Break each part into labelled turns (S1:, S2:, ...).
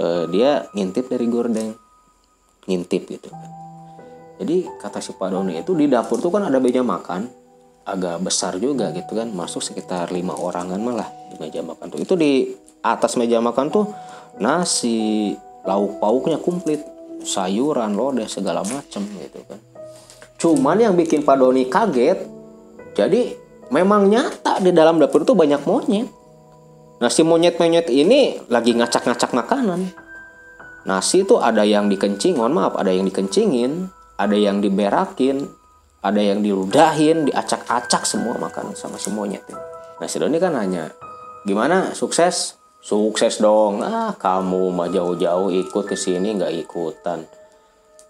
S1: eh, dia ngintip dari gordeng. Ngintip gitu. Kan jadi kata si Pak Doni itu di dapur tuh kan ada meja makan. Agak besar juga gitu kan. Masuk sekitar lima orangan malah di meja makan tuh. Itu di atas meja makan tuh nasi lauk pauknya komplit. Sayuran lodeh segala macem gitu kan. Cuman yang bikin Pak Doni kaget jadi memang nyata di dalam dapur itu banyak monyet nah si monyet-monyet ini lagi ngacak-ngacak makanan. Nasi itu ada yang dikencing mohon maaf ada yang dikencingin ada yang diberakin ada yang diludahin diacak-acak semua makanan sama si monyet ini. nah si Doni kan nanya gimana? Sukses? Sukses dong. Ah kamu mah jauh-jauh ikut ke sini nggak ikutan.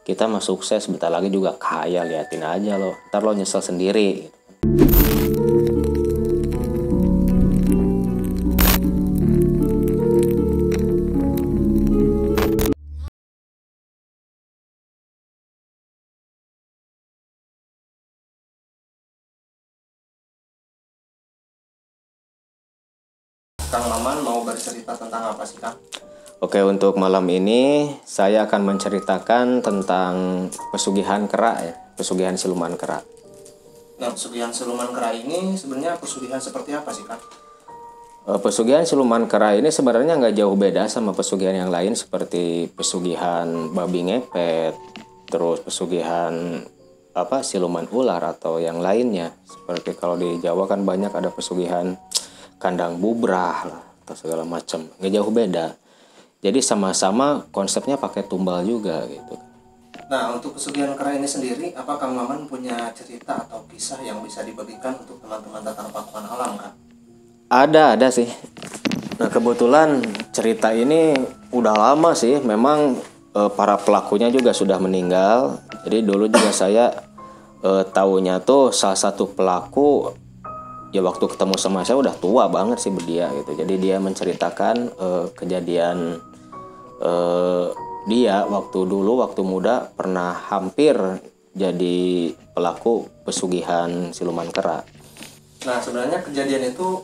S1: Kita mah sukses bentar lagi juga kaya liatin aja lo ntar lo nyesel sendiri
S2: Kang Maman mau bercerita tentang apa sih Kang?
S1: Oke untuk malam ini saya akan menceritakan tentang pesugihan kera ya pesugihan siluman kera
S2: Nah pesugihan siluman kera ini sebenarnya pesugihan seperti apa sih Kang?
S1: Eh, Pesugihan siluman kera ini sebenarnya nggak jauh beda sama pesugihan yang lain seperti pesugihan babi ngepet, terus pesugihan apa siluman ular atau yang lainnya. Seperti kalau di Jawa kan banyak ada pesugihan kandang bubrah lah atau segala macam. Nggak jauh beda. Jadi sama-sama konsepnya pakai tumbal juga gitu.
S2: Nah untuk pesugihan kera ini sendiri, apa Kang Maman punya cerita atau kisah yang bisa dibagikan untuk teman-teman Tatar Pakuan Alam Kang?
S1: Ada, ada sih. Nah, kebetulan cerita ini udah lama sih. Memang eh, para pelakunya juga sudah meninggal. Jadi dulu juga saya eh, taunya tuh salah satu pelaku ya waktu ketemu sama saya udah tua banget sih dia gitu. Jadi dia menceritakan eh, kejadian eh, dia waktu dulu waktu muda pernah hampir jadi pelaku pesugihan siluman kera.
S2: Nah sebenarnya kejadian itu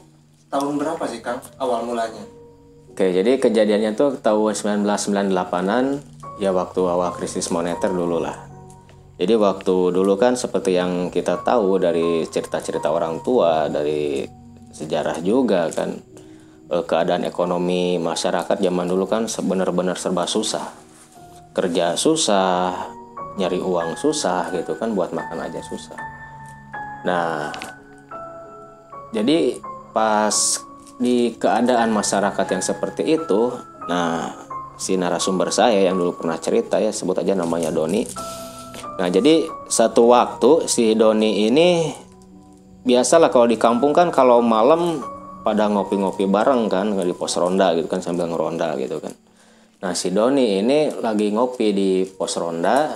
S2: tahun berapa sih Kang awal mulanya?
S1: Oke, jadi kejadiannya tuh tahun 1998-an ya waktu awal krisis moneter dulu lah. Jadi waktu dulu kan seperti yang kita tahu dari cerita-cerita orang tua, dari sejarah juga kan eh, keadaan ekonomi masyarakat zaman dulu kan benar-benar serba susah. Kerja susah, nyari uang susah gitu kan buat makan aja susah. Nah, jadi pas di keadaan masyarakat yang seperti itu, nah si narasumber saya yang dulu pernah cerita ya sebut aja namanya Doni. Nah jadi satu waktu si Doni ini biasalah kalau di kampung kan kalau malam pada ngopi-ngopi bareng kan di pos ronda gitu kan sambil ngeronda gitu kan. Nah si Doni ini lagi ngopi di pos ronda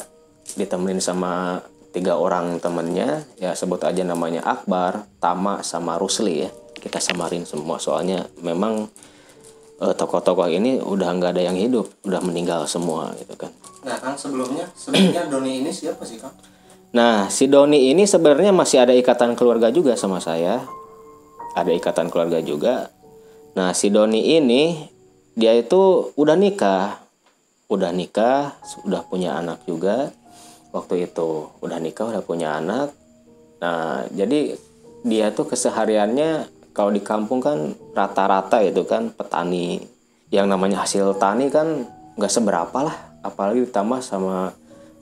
S1: ditemenin sama tiga orang temennya ya sebut aja namanya Akbar, Tama sama Rusli ya kita samarin semua soalnya memang eh, tokoh-tokoh ini udah nggak ada yang hidup udah meninggal semua gitu kan.
S2: Nah Kang sebelumnya sebenarnya Doni ini siapa sih Kang?
S1: nah si Doni ini sebenarnya masih ada ikatan keluarga juga sama saya. Ada ikatan keluarga juga. Nah si Doni ini dia itu udah nikah. Udah nikah sudah punya anak juga waktu itu. Udah nikah udah punya anak. Nah jadi dia tuh kesehariannya kalau di kampung kan rata-rata itu kan petani yang namanya hasil tani kan nggak seberapa lah. Apalagi ditambah sama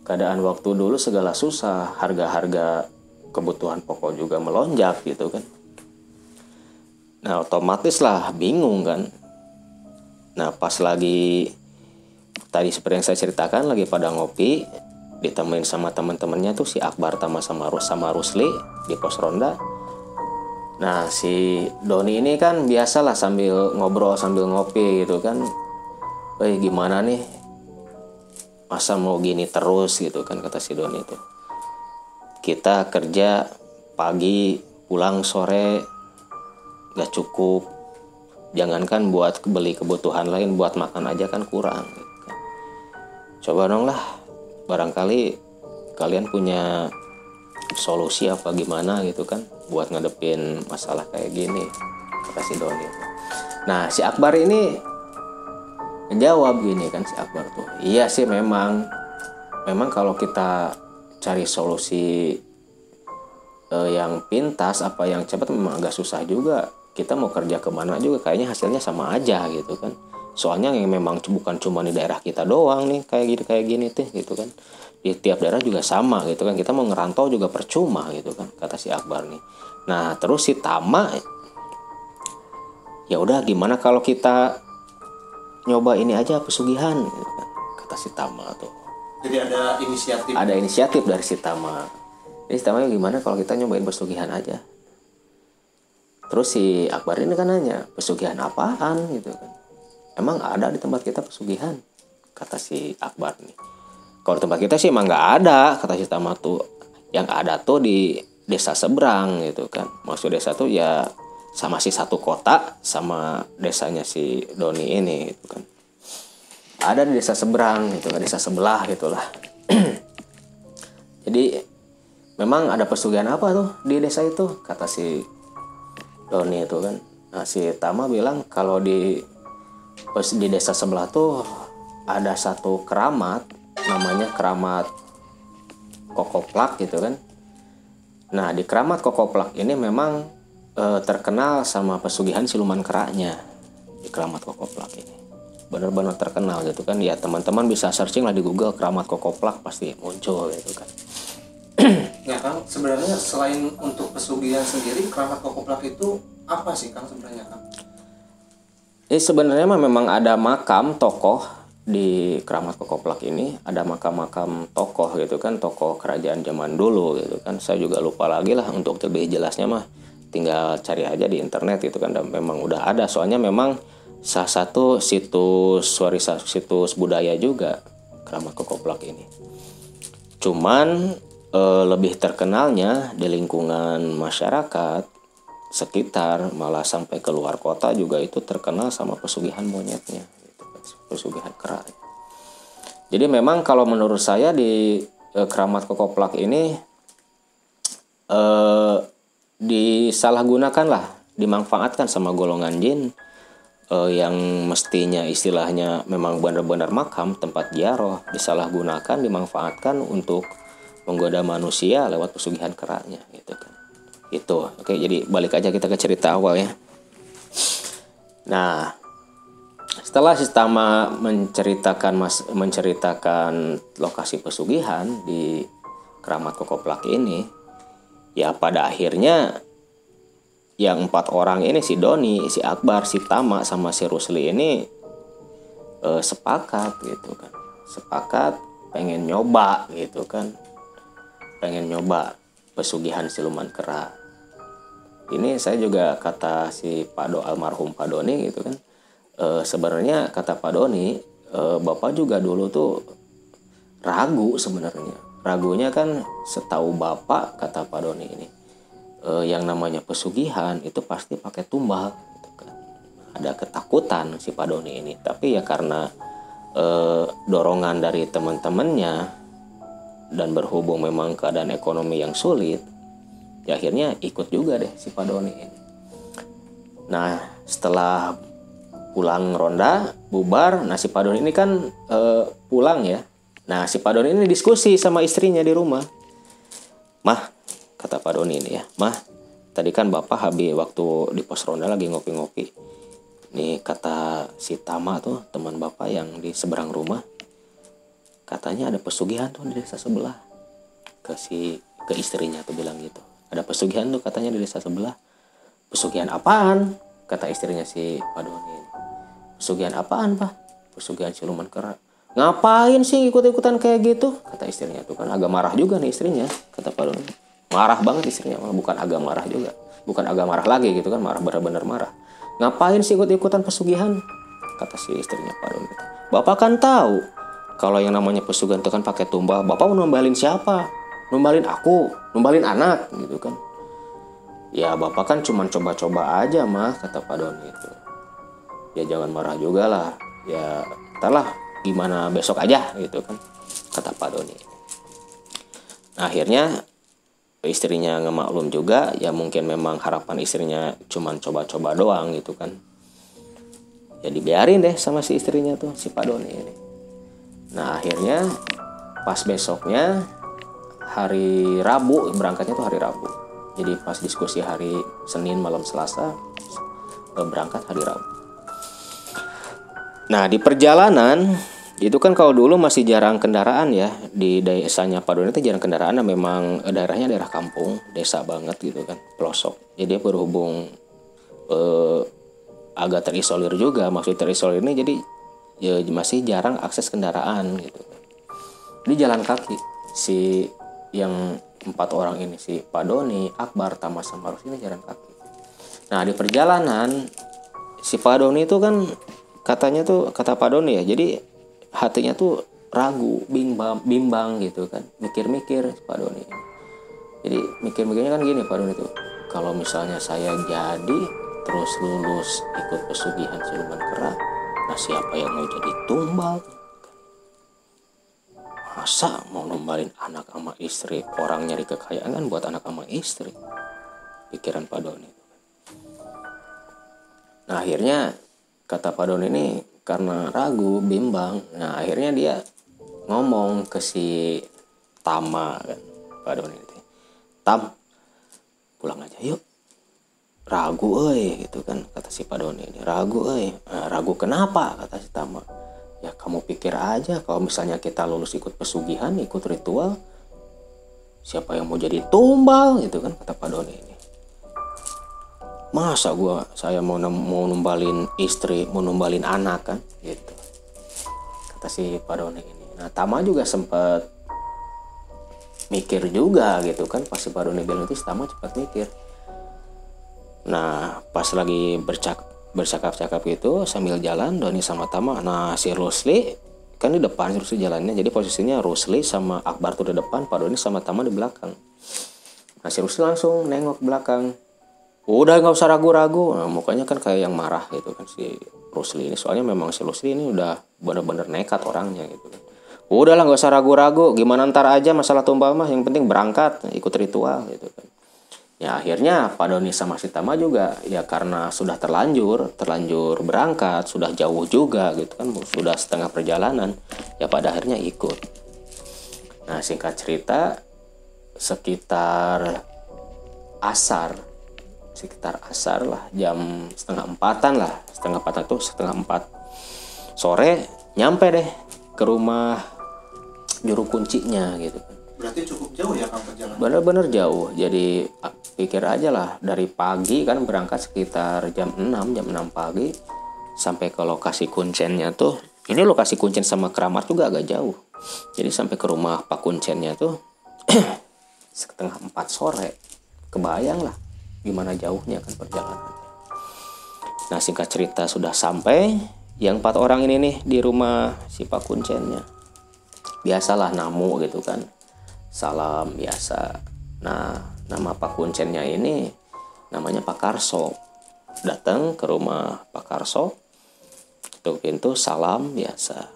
S1: keadaan waktu dulu segala susah harga-harga kebutuhan pokok juga melonjak gitu kan. Nah otomatis lah bingung kan. Nah pas lagi tadi seperti yang saya ceritakan lagi pada ngopi ditemenin sama teman-temannya tuh si Akbar sama sama sama Rusli di pos ronda Nah si Doni ini kan biasalah sambil ngobrol sambil ngopi gitu kan. Eh gimana nih? Masa mau gini terus? gitu kan kata si Doni itu. Kita kerja pagi pulang sore gak cukup. Jangankan buat beli kebutuhan lain buat makan aja kan kurang. Gitu kan. Coba dong lah barangkali kalian punya solusi apa gimana gitu kan buat ngadepin masalah kayak gini. Kata si Doni nah si Akbar ini jawab gini kan si Akbar tuh. Iya sih memang. Memang kalau kita cari solusi eh, yang pintas apa yang cepat memang agak susah juga. Kita mau kerja ke mana juga kayaknya hasilnya sama aja gitu kan. Soalnya yang memang bukan cuma di daerah kita doang nih kayak gitu kayak gini tuh gitu kan di tiap daerah juga sama gitu kan. Kita mau ngerantau juga percuma gitu kan kata si Akbar nih. Nah terus si Tama ya udah gimana kalau kita nyoba ini aja pesugihan gitu kan kata si Tama tuh.
S2: Jadi ada inisiatif.
S1: ada inisiatif dari si Tama. Ini si Tama gimana kalau kita nyobain pesugihan aja? Terus si Akbar ini kan nanya pesugihan apaan? gitu kan. Emang ada di tempat kita pesugihan? kata si Akbar nih kalau tempat kita sih emang nggak ada kata si Tama tuh. Yang ada tuh di desa seberang gitu kan. Maksud desa tuh ya sama si satu kota sama desanya si Doni ini gitu kan. Ada di desa seberang gitu kan desa sebelah gitulah jadi memang ada pesugihan apa tuh di desa itu? Kata si Doni itu kan. Nah si Tama bilang kalau di di desa sebelah tuh ada satu keramat namanya keramat kokoplak gitu kan. Nah di keramat kokoplak ini memang eh, terkenal sama pesugihan siluman keraknya di keramat kokoplak ini. Benar-benar terkenal gitu kan. Ya teman-teman bisa searching lah di Google keramat kokoplak pasti muncul gitu kan.
S2: Ya Kang, sebenarnya selain untuk pesugihan sendiri, keramat kokoplak itu apa sih Kang sebenarnya Kang?
S1: Ini sebenarnya mah memang ada makam tokoh di Keramat Kokoplak ini ada makam-makam tokoh gitu kan tokoh kerajaan zaman dulu gitu kan. Saya juga lupa lagi lah untuk lebih jelasnya mah. Tinggal cari aja di internet gitu kan dan memang udah ada. Soalnya memang salah satu situs warisa situs budaya juga Keramat Kokoplak ini. Cuman eh, lebih terkenalnya di lingkungan masyarakat sekitar malah sampai keluar kota juga itu terkenal sama pesugihan monyetnya gitu kan, pesugihan kera jadi memang kalau menurut saya di eh, keramat kokoplak ini eh, disalahgunakan lah dimanfaatkan sama golongan jin eh, yang mestinya istilahnya memang benar-benar makam tempat ziarah disalahgunakan dimanfaatkan untuk menggoda manusia lewat pesugihan keraknya gitu kan. Itu oke jadi balik aja kita ke cerita awal ya. Nah setelah Sistama menceritakan mas menceritakan lokasi pesugihan di keramat kokoplak ini ya pada akhirnya yang empat orang ini si Doni si Akbar si Tama sama si Rusli ini eh, sepakat gitu kan. Sepakat pengen nyoba gitu kan. Pengen nyoba pesugihan siluman kera. Ini saya juga kata si Pak Do almarhum Pak Doni gitu kan e, sebenarnya kata Pak Doni e, bapak juga dulu tuh ragu sebenarnya. Ragunya kan setahu bapak kata Pak Doni ini e, yang namanya pesugihan itu pasti pakai tumbal gitu kan. Ada ketakutan si Pak Doni ini. Tapi ya karena e, dorongan dari teman-temannya dan berhubung memang keadaan ekonomi yang sulit ya akhirnya ikut juga deh si Pak Doni ini. Nah setelah pulang ronda bubar. Nah si Pak Doni ini kan eh, pulang ya. Nah si Pak Doni ini diskusi sama istrinya di rumah. Mah kata Pak Doni ini ya mah tadi kan bapak habis waktu di pos ronda lagi ngopi-ngopi. Nih kata si Tama tuh teman bapak yang di seberang rumah katanya ada pesugihan tuh di desa sebelah. Ke si ke istrinya tuh bilang gitu. Ada pesugihan tuh katanya di desa sebelah. Pesugihan apaan? kata istrinya si Pak Doni pesugihan apaan pak? Pesugihan siluman kera ngapain sih ikut-ikutan kayak gitu? kata istrinya. Tuh kan agak marah juga nih istrinya kata Pak Doni marah banget istrinya bukan agak marah juga. Bukan agak marah lagi gitu kan marah benar-benar marah. Ngapain sih ikut-ikutan pesugihan kata si istrinya Pak Doni bapak kan tahu kalau yang namanya pesugihan itu kan pakai tumbal. Bapak mau numbalin siapa? Numbalin aku numbalin anak gitu kan. Ya bapak kan cuma coba-coba aja mah kata Pak Doni itu ya jangan marah juga lah. Ya entahlah gimana besok aja gitu kan kata Pak Doni. Nah, akhirnya istrinya ngemaklum juga ya mungkin memang harapan istrinya cuma coba-coba doang gitu kan. Ya dibiarin deh sama si istrinya tuh si Pak Doni ini. Nah akhirnya pas besoknya hari Rabu berangkatnya tuh hari Rabu. Jadi pas diskusi hari Senin malam Selasa berangkat hari Rabu nah di perjalanan itu kan kalau dulu masih jarang kendaraan ya. Di desanya Pak Doni itu jarang kendaraan nah memang daerahnya daerah kampung desa banget gitu kan pelosok. Jadi berhubung eh, agak terisolir juga maksud terisolir ini jadi ya masih jarang akses kendaraan gitu di jalan kaki si yang empat orang ini si Pak Doni, Akbar, Tamas sama ini jalan kaki. Nah di perjalanan si Pak Doni itu kan katanya tuh kata Pak Doni ya, jadi hatinya tuh ragu, bimbang, bimbang gitu kan, mikir-mikir Pak Doni. Jadi mikir-mikirnya kan gini Pak Doni tuh, kalau misalnya saya jadi terus lulus ikut pesugihan siluman kera, nah siapa yang mau jadi tumbal? masa mau numbalin anak sama istri orang nyari kekayaan kan buat anak sama istri pikiran Pak Doni nah akhirnya kata Pak Doni ini karena ragu bimbang. Nah akhirnya dia ngomong ke si Tama kan Pak Doni itu. Tam pulang aja yuk. Ragu eh gitu kan kata si Pak Doni ini. Ragu eh nah, ragu kenapa kata si Tama. Ya kamu pikir aja kalau misalnya kita lulus ikut pesugihan ikut ritual siapa yang mau jadi tumbal gitu kan kata Pak Doni ini masa gua saya mau mau numbalin istri mau numbalin anak kan? Gitu. Kata si Pak Doni ini. Nah Tama juga sempat mikir juga gitu kan? Pas si Pak Doni bilang itu Tama cepat mikir. Nah pas lagi bercak bercakap-cakap itu sambil jalan Doni sama Tama. Nah si Rusli kan di depan si Rusli jalannya jadi posisinya Rusli sama Akbar tuh di depan Pak Doni sama Tama di belakang. Nah si Rusli langsung nengok belakang udah nggak usah ragu-ragu. Nah, mukanya kan kayak yang marah gitu kan si Rusli ini. Soalnya memang si Rusli ini udah bener-bener nekat orangnya gitu kan. Udahlah nggak usah ragu-ragu. Gimana ntar aja masalah tumbal mah. Yang penting berangkat ikut ritual gitu kan. Ya akhirnya Pak Doni sama si Tama juga ya karena sudah terlanjur, terlanjur berangkat, sudah jauh juga gitu kan, sudah setengah perjalanan, ya pada akhirnya ikut. Nah singkat cerita sekitar asar, sekitar asar lah jam setengah empatan lah, setengah empatan tuh setengah empat sore nyampe deh ke rumah juru kuncinya gitu
S2: Berarti cukup jauh ya kamu perjalanan?
S1: Bener-bener jauh. Jadi pikir aja lah dari pagi kan berangkat sekitar jam 6, jam 6 pagi sampai ke lokasi kuncennya tuh. Ini lokasi kuncen sama keramat juga agak jauh. Jadi sampai ke rumah Pak Kuncennya tuh setengah empat sore. Kebayang lah gimana jauhnya kan perjalanan. Nah singkat cerita sudah sampai yang empat orang ini nih di rumah si Pak Kuncennya. Biasalah namu gitu kan salam biasa. Nah, nama Pak Kuncennya ini namanya Pak Karso. Datang ke rumah Pak Karso, ketuk pintu salam biasa.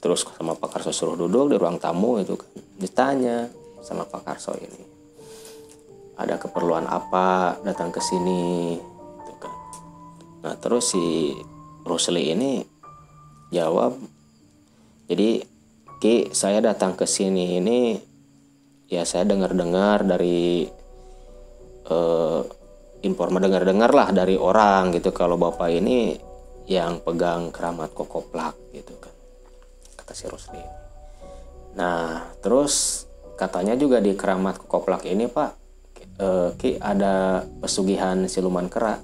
S1: Terus sama Pak Karso suruh duduk di ruang tamu itu kan. Ditanya sama Pak Karso ini. Ada keperluan apa datang ke sini gitu kan. Nah, terus si Rusli ini jawab jadi Ki, saya datang ke sini ini ya saya dengar-dengar dari uh, informa dengar-dengar lah dari orang gitu kalau bapak ini yang pegang keramat kokoplak gitu kan kata si Rusli. Nah terus katanya juga di keramat kokoplak ini pak uh, Ki ada pesugihan siluman kera.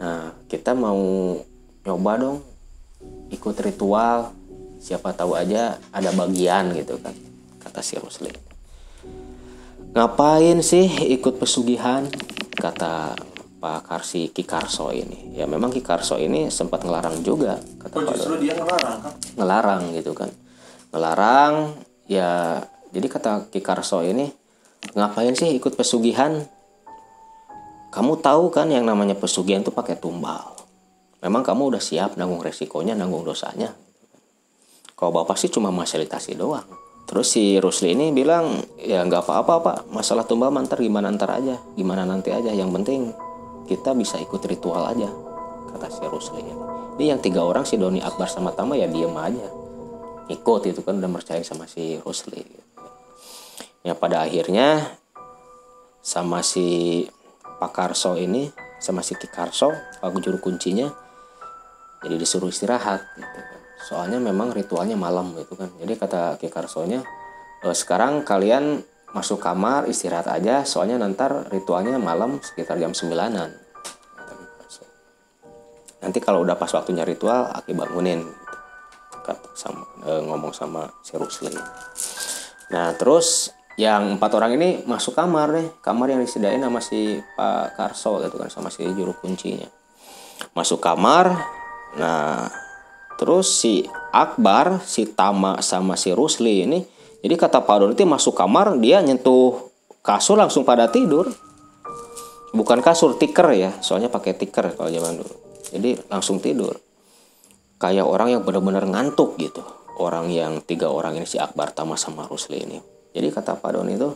S1: Nah kita mau nyoba dong. Ikut ritual. Siapa tahu aja ada bagian gitu kan kata si Rusli ngapain sih ikut pesugihan? Kata Pak Karsi Kikarso ini. Ya memang Kikarso ini sempat ngelarang juga kata
S2: oh, justru dia ngelarang kan
S1: ngelarang gitu kan. Ngelarang ya jadi kata Kikarso ini ngapain sih ikut pesugihan? Kamu tahu kan yang namanya pesugihan tuh pakai tumbal. Memang kamu udah siap nanggung resikonya nanggung dosanya. Kalau bapak sih cuma fasilitasi doang. Terus si Rusli ini bilang ya nggak apa-apa pak. Masalah tumbal mantar gimana ntar aja? Gimana nanti aja? Yang penting kita bisa ikut ritual aja kata si Rusli ini. Ini yang tiga orang si Doni Akbar sama Tama ya diem aja. Ikut itu kan udah percaya sama si Rusli. Ya pada akhirnya sama si Pak Karso ini sama si Ki Karso Pak juru kuncinya jadi disuruh istirahat gitu kan. Soalnya memang ritualnya malam gitu kan. Jadi kata Ki Karsonya e, sekarang kalian masuk kamar istirahat aja soalnya nanti ritualnya malam sekitar jam 9an nanti kalau udah pas waktunya ritual Aki bangunin kata sama e, ngomong sama si Rusli. Nah terus yang empat orang ini masuk kamar deh kamar yang disediain sama si Pak Karso gitu kan sama si juru kuncinya masuk kamar nah terus si Akbar si Tama sama si Rusli ini jadi kata Pak Don masuk kamar dia nyentuh kasur langsung pada tidur. Bukan kasur tiker ya, soalnya pakai tiker kalau zaman dulu. Jadi langsung tidur. Kayak orang yang benar-benar ngantuk gitu. Orang yang tiga orang ini si Akbar Tama sama Rusli ini. Jadi kata Pak Don itu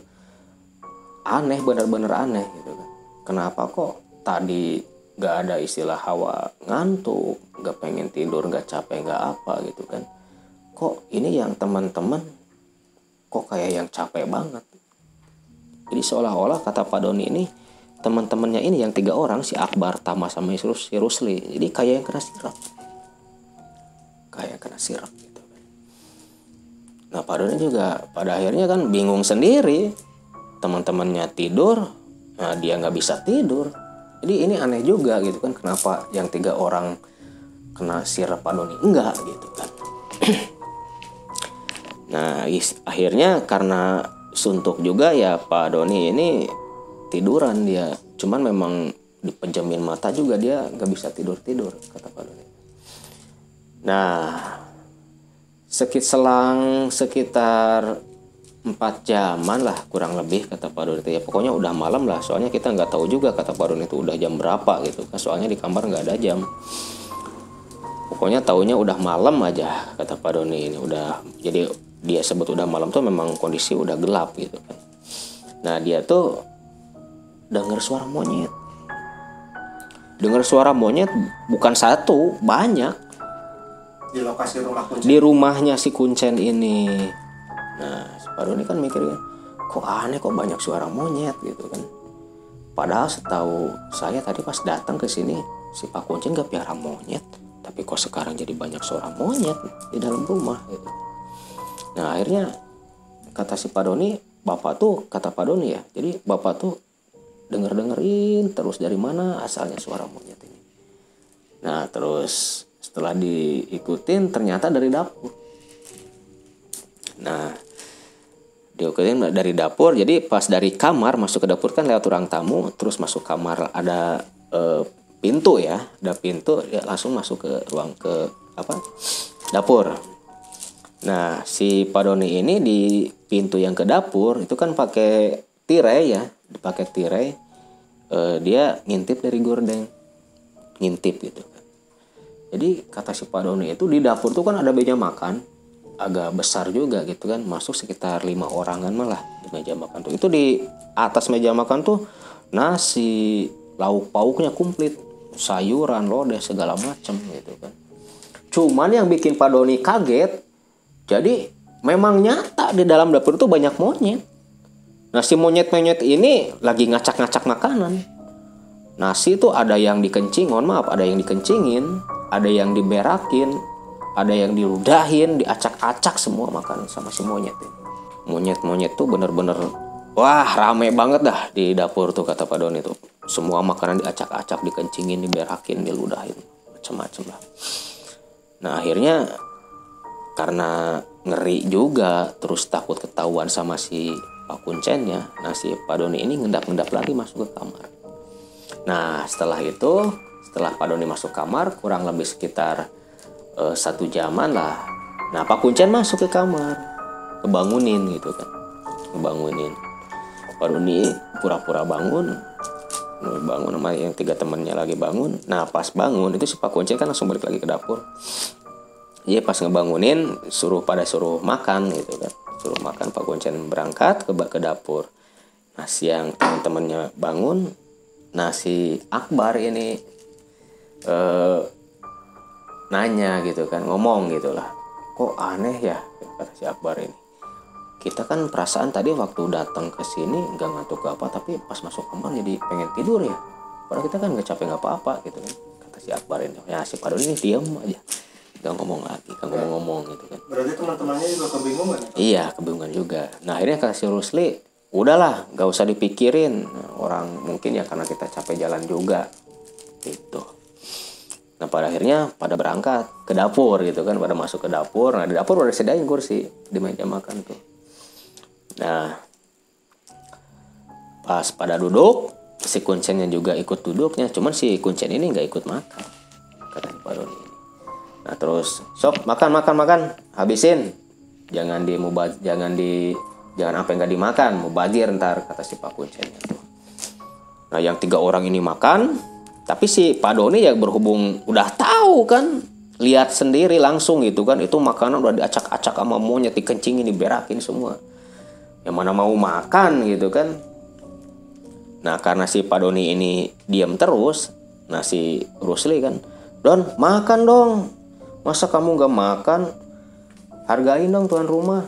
S1: aneh benar-benar aneh gitu kan. Kenapa kok tadi gak ada istilah hawa ngantuk, gak pengen tidur, gak capek, gak apa gitu kan. Kok ini yang teman-teman kok kayak yang capek banget jadi seolah-olah kata Pak Doni ini teman-temannya ini yang tiga orang si Akbar Tama sama si Rusli jadi kayak yang kena sirap kayak kena sirap nah Pak Doni juga pada akhirnya kan bingung sendiri teman-temannya tidur nah dia nggak bisa tidur jadi ini aneh juga gitu kan kenapa yang tiga orang kena sirap Pak Doni enggak gitu kan Nah akhirnya karena suntuk juga ya Pak Doni ini tiduran dia. Cuman memang dipenjamin mata juga dia nggak bisa tidur tidur kata Pak Doni. Nah sekit selang sekitar empat jaman lah kurang lebih kata Pak Doni. Ya pokoknya udah malam lah soalnya kita nggak tahu juga kata Pak Doni itu udah jam berapa gitu kan. Soalnya di kamar nggak ada jam. Pokoknya tahunya udah malam aja kata Pak Doni ini udah jadi dia sebut udah malam tuh memang kondisi udah gelap gitu kan. Nah dia tuh dengar suara monyet. Dengar suara monyet bukan satu banyak
S2: di lokasi rumah kuncen.
S1: Di rumahnya si kuncen ini. Nah baru ini kan mikir kan kok aneh kok banyak suara monyet gitu kan. Padahal setahu saya tadi pas datang ke sini si Pak Kuncen gak piara monyet tapi kok sekarang jadi banyak suara monyet di dalam rumah gitu. Nah akhirnya kata si Pak Doni bapak tuh kata Pak Doni ya jadi bapak tuh denger dengerin terus dari mana asalnya suara monyet ini. Nah terus setelah diikutin ternyata dari dapur nah diikutin dari dapur jadi pas dari kamar masuk ke dapur kan lewat ruang tamu terus masuk kamar ada e, pintu ya ada pintu ya langsung masuk ke ruang ke apa dapur Nah, si Padoni ini di pintu yang ke dapur itu kan pakai tirai ya, dipakai tirai. Eh, dia ngintip dari gordeng. Ngintip gitu. Jadi kata si Padoni itu di dapur tuh kan ada meja makan agak besar juga gitu kan masuk sekitar lima orangan malah di meja makan tuh itu di atas meja makan tuh nasi lauk pauknya komplit sayuran lodeh segala macem gitu kan cuman yang bikin Pak Doni kaget jadi memang nyata di dalam dapur itu banyak monyet. Nah si monyet-monyet ini lagi ngacak-ngacak makanan. Nasi itu ada yang dikencing, mohon maaf, ada yang dikencingin, ada yang diberakin, ada yang diludahin, diacak-acak semua makanan sama si monyet. Monyet-monyet tuh bener-bener wah rame banget dah di dapur tuh kata Pak Don itu. Semua makanan diacak-acak, dikencingin, diberakin, diludahin, macam-macam lah. Nah akhirnya karena ngeri juga terus takut ketahuan sama si Pak Kuncennya nah si Pak Doni ini ngendap-ngendap lagi masuk ke kamar nah setelah itu setelah Pak Doni masuk kamar kurang lebih sekitar uh, satu jaman lah. Nah Pak Kuncen masuk ke kamar. Kebangunin gitu kan. Kebangunin Pak Doni pura-pura bangun. Bangun sama yang tiga temannya lagi bangun. Nah pas bangun itu si Pak Kuncen kan langsung balik lagi ke dapur. Iya pas ngebangunin suruh pada suruh makan gitu kan. Suruh makan Pak Kuncen berangkat ke ke dapur. Nah siang teman-temannya bangun nasi Akbar ini eh, nanya gitu kan ngomong gitulah kok aneh ya kata si Akbar ini kita kan perasaan tadi waktu datang ke sini nggak ngantuk apa tapi pas masuk kamar jadi pengen tidur ya padahal kita kan nggak capek nggak apa-apa gitu kan kata si Akbar ini ya si Padon ini diam aja nggak ngomong lagi nggak ngomong-ngomong gitu kan
S2: berarti teman-temannya juga kebingungan ya
S1: Iya, kebingungan juga. Nah, akhirnya kata si Rusli, udahlah, gak usah dipikirin. Nah, orang mungkin ya karena kita capek jalan juga. Gitu. Nah, pada akhirnya pada berangkat ke dapur gitu kan, pada masuk ke dapur. Nah, di dapur udah disediain kursi di meja makan tuh. Nah, pas pada duduk, si kuncennya juga ikut duduknya. Cuman si kuncen ini nggak ikut makan. Kata Pak Doni. Nah terus sok makan makan makan habisin jangan di mubaz jangan di jangan apa yang nggak dimakan mubazir ntar kata si Pak Kuncennya tuh. Nah yang tiga orang ini makan tapi si Pak Doni ya berhubung udah tahu kan lihat sendiri langsung gitu kan itu makanan udah diacak-acak sama monyet dikencingin diberakin semua yang mana mau makan gitu kan Nah karena si Pak Doni ini diam terus, nah si Rusli kan, Don makan dong, masa kamu nggak makan? Hargain dong tuan rumah.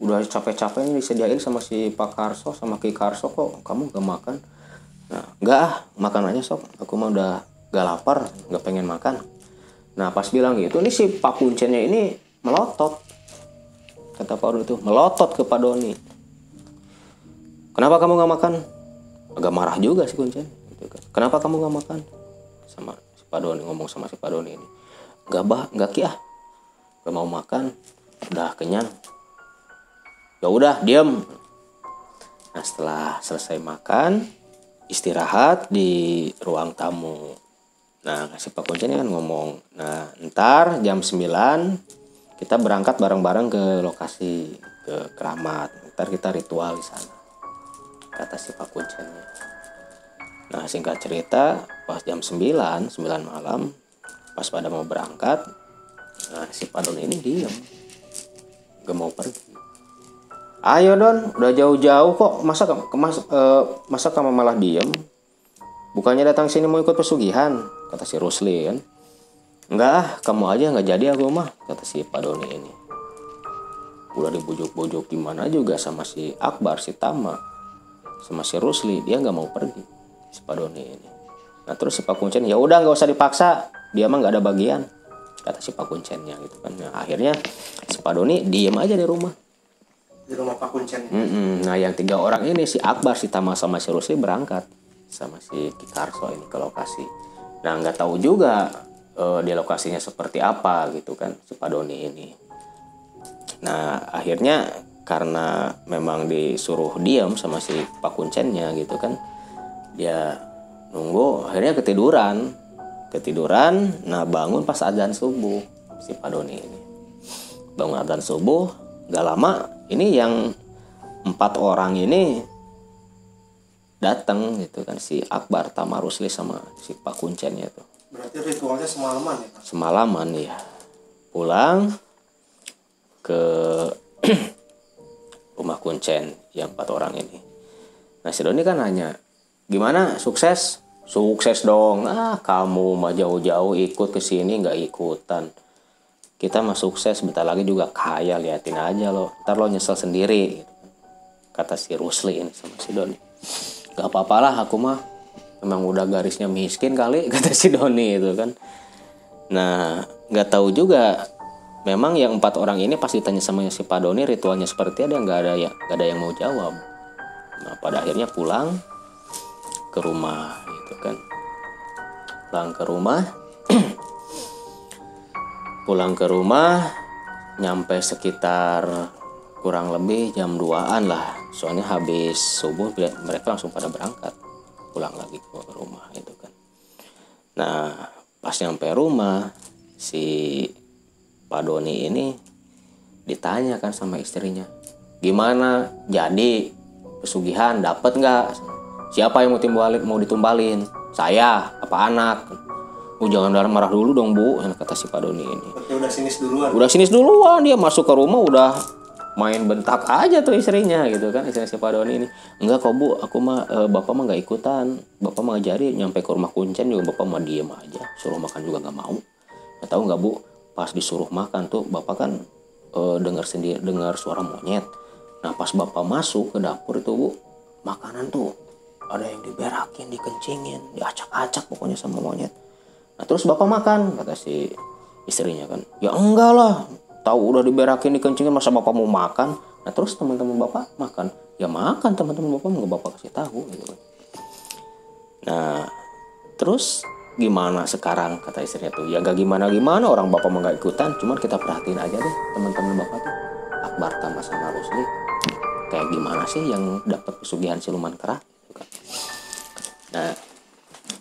S1: Udah capek-capeknya disediain sama si Pak Karso sama Ki Karso kok, kamu nggak makan? Nah nggak ah, makan aja sok. Aku mah udah gak lapar, nggak pengen makan. Nah pas bilang gitu, ini si Pak Kuncennya ini melotot. Kata Pak Doni itu melotot ke Pak Doni. Kenapa kamu nggak makan? agak marah juga si kuncen gitu kan kenapa kamu nggak makan sama si Padoni ngomong sama si Padoni ini nggak bah nggak kia nggak mau makan udah kenyang ya udah diam nah setelah selesai makan istirahat di ruang tamu. Nah si Pak Kuncen kan ngomong nah ntar jam 9 kita berangkat bareng-bareng ke lokasi ke keramat. Ntar kita ritual di sana kata si Pak Kuncennya. Nah singkat cerita pas jam 9, 9 malam pas pada mau berangkat nah si Pak Don ini diem. Gak mau pergi ayo Don. Udah jauh-jauh kok. Masa mas, eh, masa kamu malah diem? Bukannya datang sini mau ikut pesugihan? Kata si Rusli kan enggak ah. Kamu aja nggak jadi aku mah kata si Pak Doni ini. Udah dibujuk-bujuk gimana juga sama si Akbar si Tama. Sama si Rusli dia nggak mau pergi si Pak Doni ini. Nah terus si Pak Kuncen ya udah nggak usah dipaksa. Dia mah nggak ada bagian kata si Pak Kuncennya gitu kan. Nah, akhirnya si Pak Doni diem aja di rumah
S2: di rumah Pak Kuncen.
S1: Mm-mm. nah yang tiga orang ini si Akbar si Tama sama si Rusli berangkat sama si Kikarso ini ke lokasi. Nah nggak tahu juga eh, di lokasinya seperti apa gitu kan si Pak Doni ini. Nah akhirnya karena memang disuruh diam sama si Pak Kuncennya gitu kan dia nunggu akhirnya ketiduran. Ketiduran nah bangun pas azan subuh si Pak Doni ini. Bangun azan subuh gak lama ini yang empat orang ini datang gitu kan si Akbar Tamarusli sama si Pak Kuncennya tuh
S2: berarti ritualnya semalaman ya Pak?
S1: semalaman ya pulang ke rumah kuncen yang empat orang ini. Nah si Doni kan nanya gimana? Sukses? Sukses dong. Ah kamu mah jauh-jauh ikut ke sini nggak ikutan kita mah sukses bentar lagi juga kaya liatin aja lo. Ntar lo nyesel sendiri. Kata si Rusli ini sama si Doni. Gak apa-apalah aku mah emang udah garisnya miskin kali kata si Doni itu kan. Nah nggak tahu juga. Memang yang empat orang ini pas ditanya sama si Pak Doni ritualnya seperti ada nggak ada ya nggak ada yang mau jawab. Nah pada akhirnya pulang ke rumah gitu kan. Pulang ke rumah pulang ke rumah nyampe sekitar kurang lebih jam 2an lah. Soalnya habis subuh mereka langsung pada berangkat. Pulang lagi ke rumah itu kan. Nah pas nyampe rumah si Pak Doni ini ditanya kan sama istrinya gimana? Jadi pesugihan dapat nggak? Siapa yang mau timbalin mau ditumbalin? Saya apa anak Oh, jangan darah marah dulu dong bu kata si Pak Doni ini.
S2: Udah sinis duluan?
S1: Udah sinis duluan dia masuk ke rumah udah main bentak aja tuh istrinya gitu kan istrinya si Pak Doni ini. Enggak kok bu aku mah eh, bapak mah nggak ikutan. Bapak mah ngajari nyampe ke rumah kuncen juga bapak mah diem aja. Suruh makan juga nggak mau. Nggak tahu nggak bu pas disuruh makan tuh bapak kan eh, dengar sendiri dengar suara monyet. Nah pas bapak masuk ke dapur itu bu makanan tuh ada yang diberakin dikencingin diacak-acak pokoknya sama monyet nah terus bapak makan kata si istrinya kan. Ya enggak lah. Tahu udah diberakin dikencingin masa bapak mau makan? Nah terus teman-teman bapak makan. Ya makan teman-teman bapak nggak bapak kasih tahu gitu kan. Nah terus gimana sekarang kata istrinya tuh? Ya gak gimana gimana orang bapak mau nggak ikutan. Cuman kita perhatiin aja deh teman-teman bapak tuh. Akbar Tama sama Rusli kayak gimana sih yang dapat pesugihan siluman kera gitu kan? Nah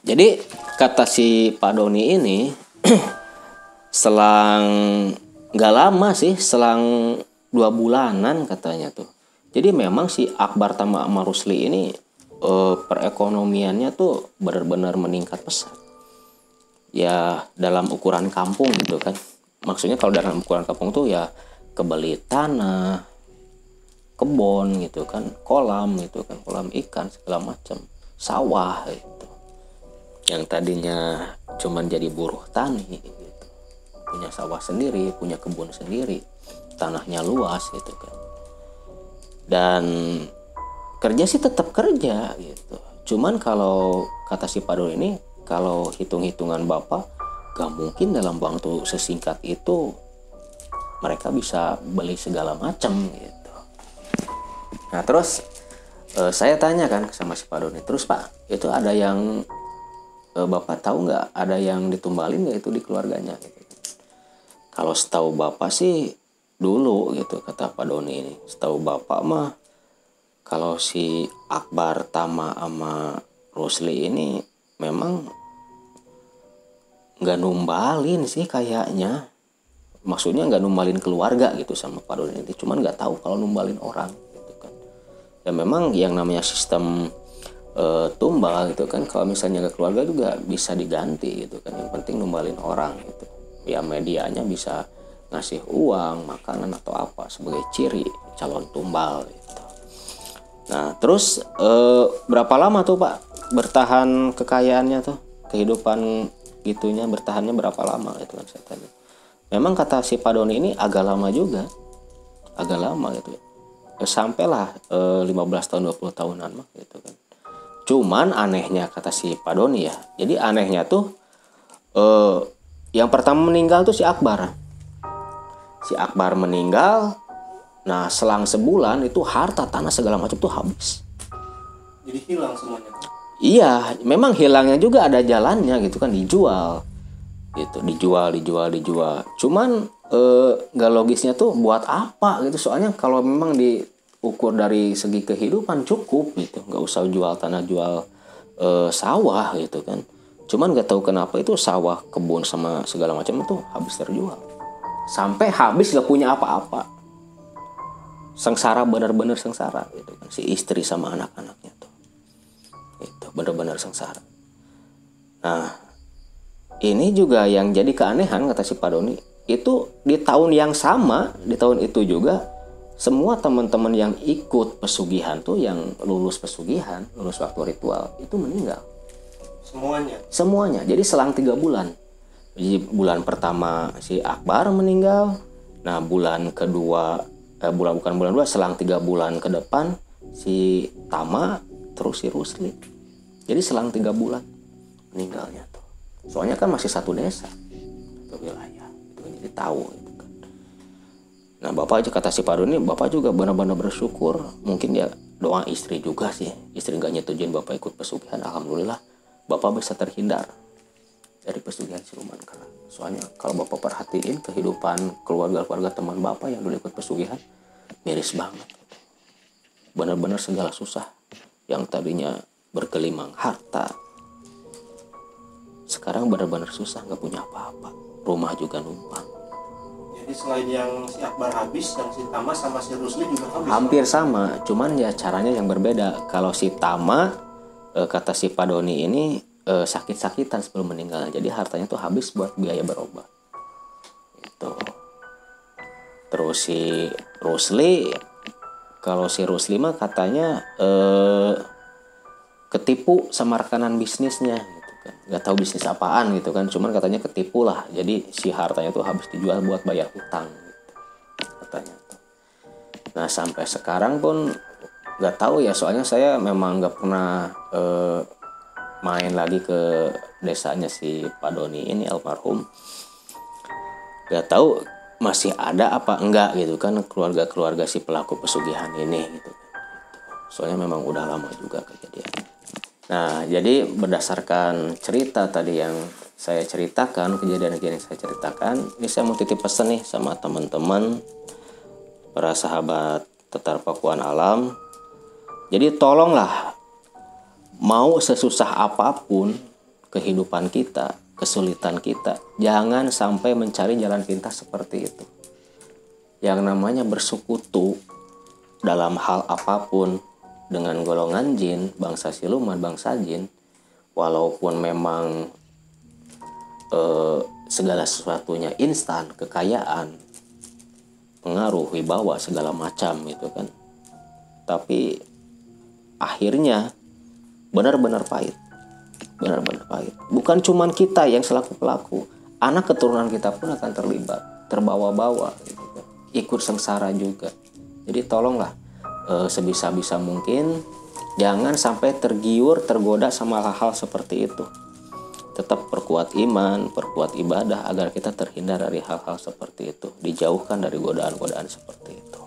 S1: jadi kata si Pak Doni ini selang nggak lama sih selang dua bulanan katanya tuh. Jadi memang si Akbar Tama sama Rusli ini eh, perekonomiannya tuh benar-benar meningkat pesat. Ya dalam ukuran kampung gitu kan. Maksudnya kalau dalam ukuran kampung tuh ya kebeli tanah kebun gitu kan kolam gitu kan kolam ikan segala macam sawah. gitu yang tadinya cuman jadi buruh tani gitu punya sawah sendiri punya kebun sendiri tanahnya luas gitu kan. Dan kerja sih tetap kerja gitu. Cuman kalau kata si Padul ini kalau hitung-hitungan bapak gak mungkin dalam waktu sesingkat itu mereka bisa beli segala macam gitu. Nah terus eh, saya tanya kan sama si Pak Doni terus Pak itu ada yang eh, Bapak tahu nggak ada yang ditumbalin nggak itu di keluarganya? Gitu kalau setahu bapak sih dulu gitu kata Pak Doni ini. Setahu bapak mah kalau si Akbar Tama sama Rusli ini memang nggak numbalin sih kayaknya. Maksudnya nggak numbalin keluarga gitu sama Pak Doni ini. Cuman nggak tahu kalau numbalin orang gitu kan. Ya memang yang namanya sistem e, tumbal gitu kan kalau misalnya ke keluarga juga bisa diganti gitu kan yang penting numbalin orang gitu ya medianya bisa ngasih uang makanan atau apa sebagai ciri calon tumbal gitu. Nah terus eh, berapa lama tuh pak bertahan kekayaannya tuh kehidupan gitunya bertahannya berapa lama itu kan saya tanya. Memang kata si Pak Doni ini agak lama juga, agak lama gitu ya. Sampailah eh, 15 tahun 20 tahunan mah gitu kan. Cuman anehnya kata si Pak Doni ya. Jadi anehnya tuh eh, yang pertama meninggal tuh si Akbar. Si Akbar meninggal nah selang sebulan itu harta tanah segala macam tuh habis.
S2: Jadi hilang semuanya?
S1: Iya memang hilangnya juga ada jalannya gitu kan dijual. Gitu dijual dijual dijual. Cuman eh, nggak eh, logisnya tuh buat apa gitu. Soalnya kalau memang diukur dari segi kehidupan cukup gitu. Nggak usah jual tanah jual eh, sawah gitu kan. Cuman gak tahu kenapa itu sawah kebun sama segala macam itu habis terjual. Sampai habis gak punya apa-apa. Sengsara benar-benar sengsara gitu kan. Si istri sama anak-anaknya tuh. Itu benar-benar sengsara. Nah ini juga yang jadi keanehan kata si Pak Doni itu di tahun yang sama di tahun itu juga semua teman-teman yang ikut pesugihan tuh yang lulus pesugihan lulus waktu ritual itu meninggal
S2: Semuanya.
S1: Semuanya. Jadi selang tiga bulan. Jadi bulan pertama si Akbar meninggal. Nah bulan kedua, eh, bulan bukan bulan dua, selang tiga bulan ke depan si Tama terus si Rusli. Jadi selang tiga bulan meninggalnya tuh. Soalnya kan masih satu desa, satu wilayah. Itu jadi tahu. Nah bapak aja kata si Padu ini, bapak juga benar-benar bersyukur. Mungkin dia doa istri juga sih. Istri gak nyetujuin bapak ikut pesugihan. Alhamdulillah Bapak bisa terhindar dari pesugihan siluman kera. Soalnya kalau Bapak perhatiin kehidupan keluarga-keluarga teman Bapak yang dulu ikut pesugihan, miris banget. Benar-benar segala susah yang tadinya berkelimang harta. Sekarang benar-benar susah nggak punya apa-apa. Rumah juga numpang.
S2: Jadi selain yang si Akbar habis, yang si Tama sama si Rusli juga habis.
S1: Hampir sama, cuman ya caranya yang berbeda. Kalau si Tama e, kata si Pak Doni ini e, sakit-sakitan sebelum meninggal jadi hartanya tuh habis buat biaya berobat itu terus si Rusli kalau si Rusli mah katanya eh, ketipu sama rekanan bisnisnya nggak tahu bisnis apaan gitu kan. Cuman katanya ketipu lah. Jadi si hartanya tuh habis dijual buat bayar hutang gitu, katanya nah sampai sekarang pun nggak tahu ya. Soalnya saya memang nggak pernah eh, main lagi ke desanya si Pak Doni ini almarhum. Nggak tahu masih ada apa enggak gitu kan keluarga-keluarga si pelaku pesugihan ini gitu soalnya memang udah lama juga kejadian nah jadi berdasarkan cerita tadi yang saya ceritakan kejadian-kejadian yang saya ceritakan ini saya mau titip pesan nih sama teman-teman para sahabat tetar pakuan alam jadi tolonglah mau sesusah apa pun kehidupan kita kesulitan kita. Jangan sampai mencari jalan pintas seperti itu. Yang namanya bersekutu dalam hal apa pun dengan golongan jin, bangsa siluman, bangsa jin, walaupun memang eh, segala sesuatunya instan, kekayaan, pengaruh, wibawa, segala macam gitu kan. Tapi akhirnya benar-benar pahit benar-benar pahit. Bukan cuman kita yang selaku pelaku, anak keturunan kita pun akan terlibat, terbawa-bawa, gitu kan. ikut sengsara juga. Jadi tolonglah e, sebisa-bisa mungkin jangan sampai tergiur tergoda sama hal-hal seperti itu tetap perkuat iman, perkuat ibadah agar kita terhindar dari hal-hal seperti itu, dijauhkan dari godaan-godaan seperti itu.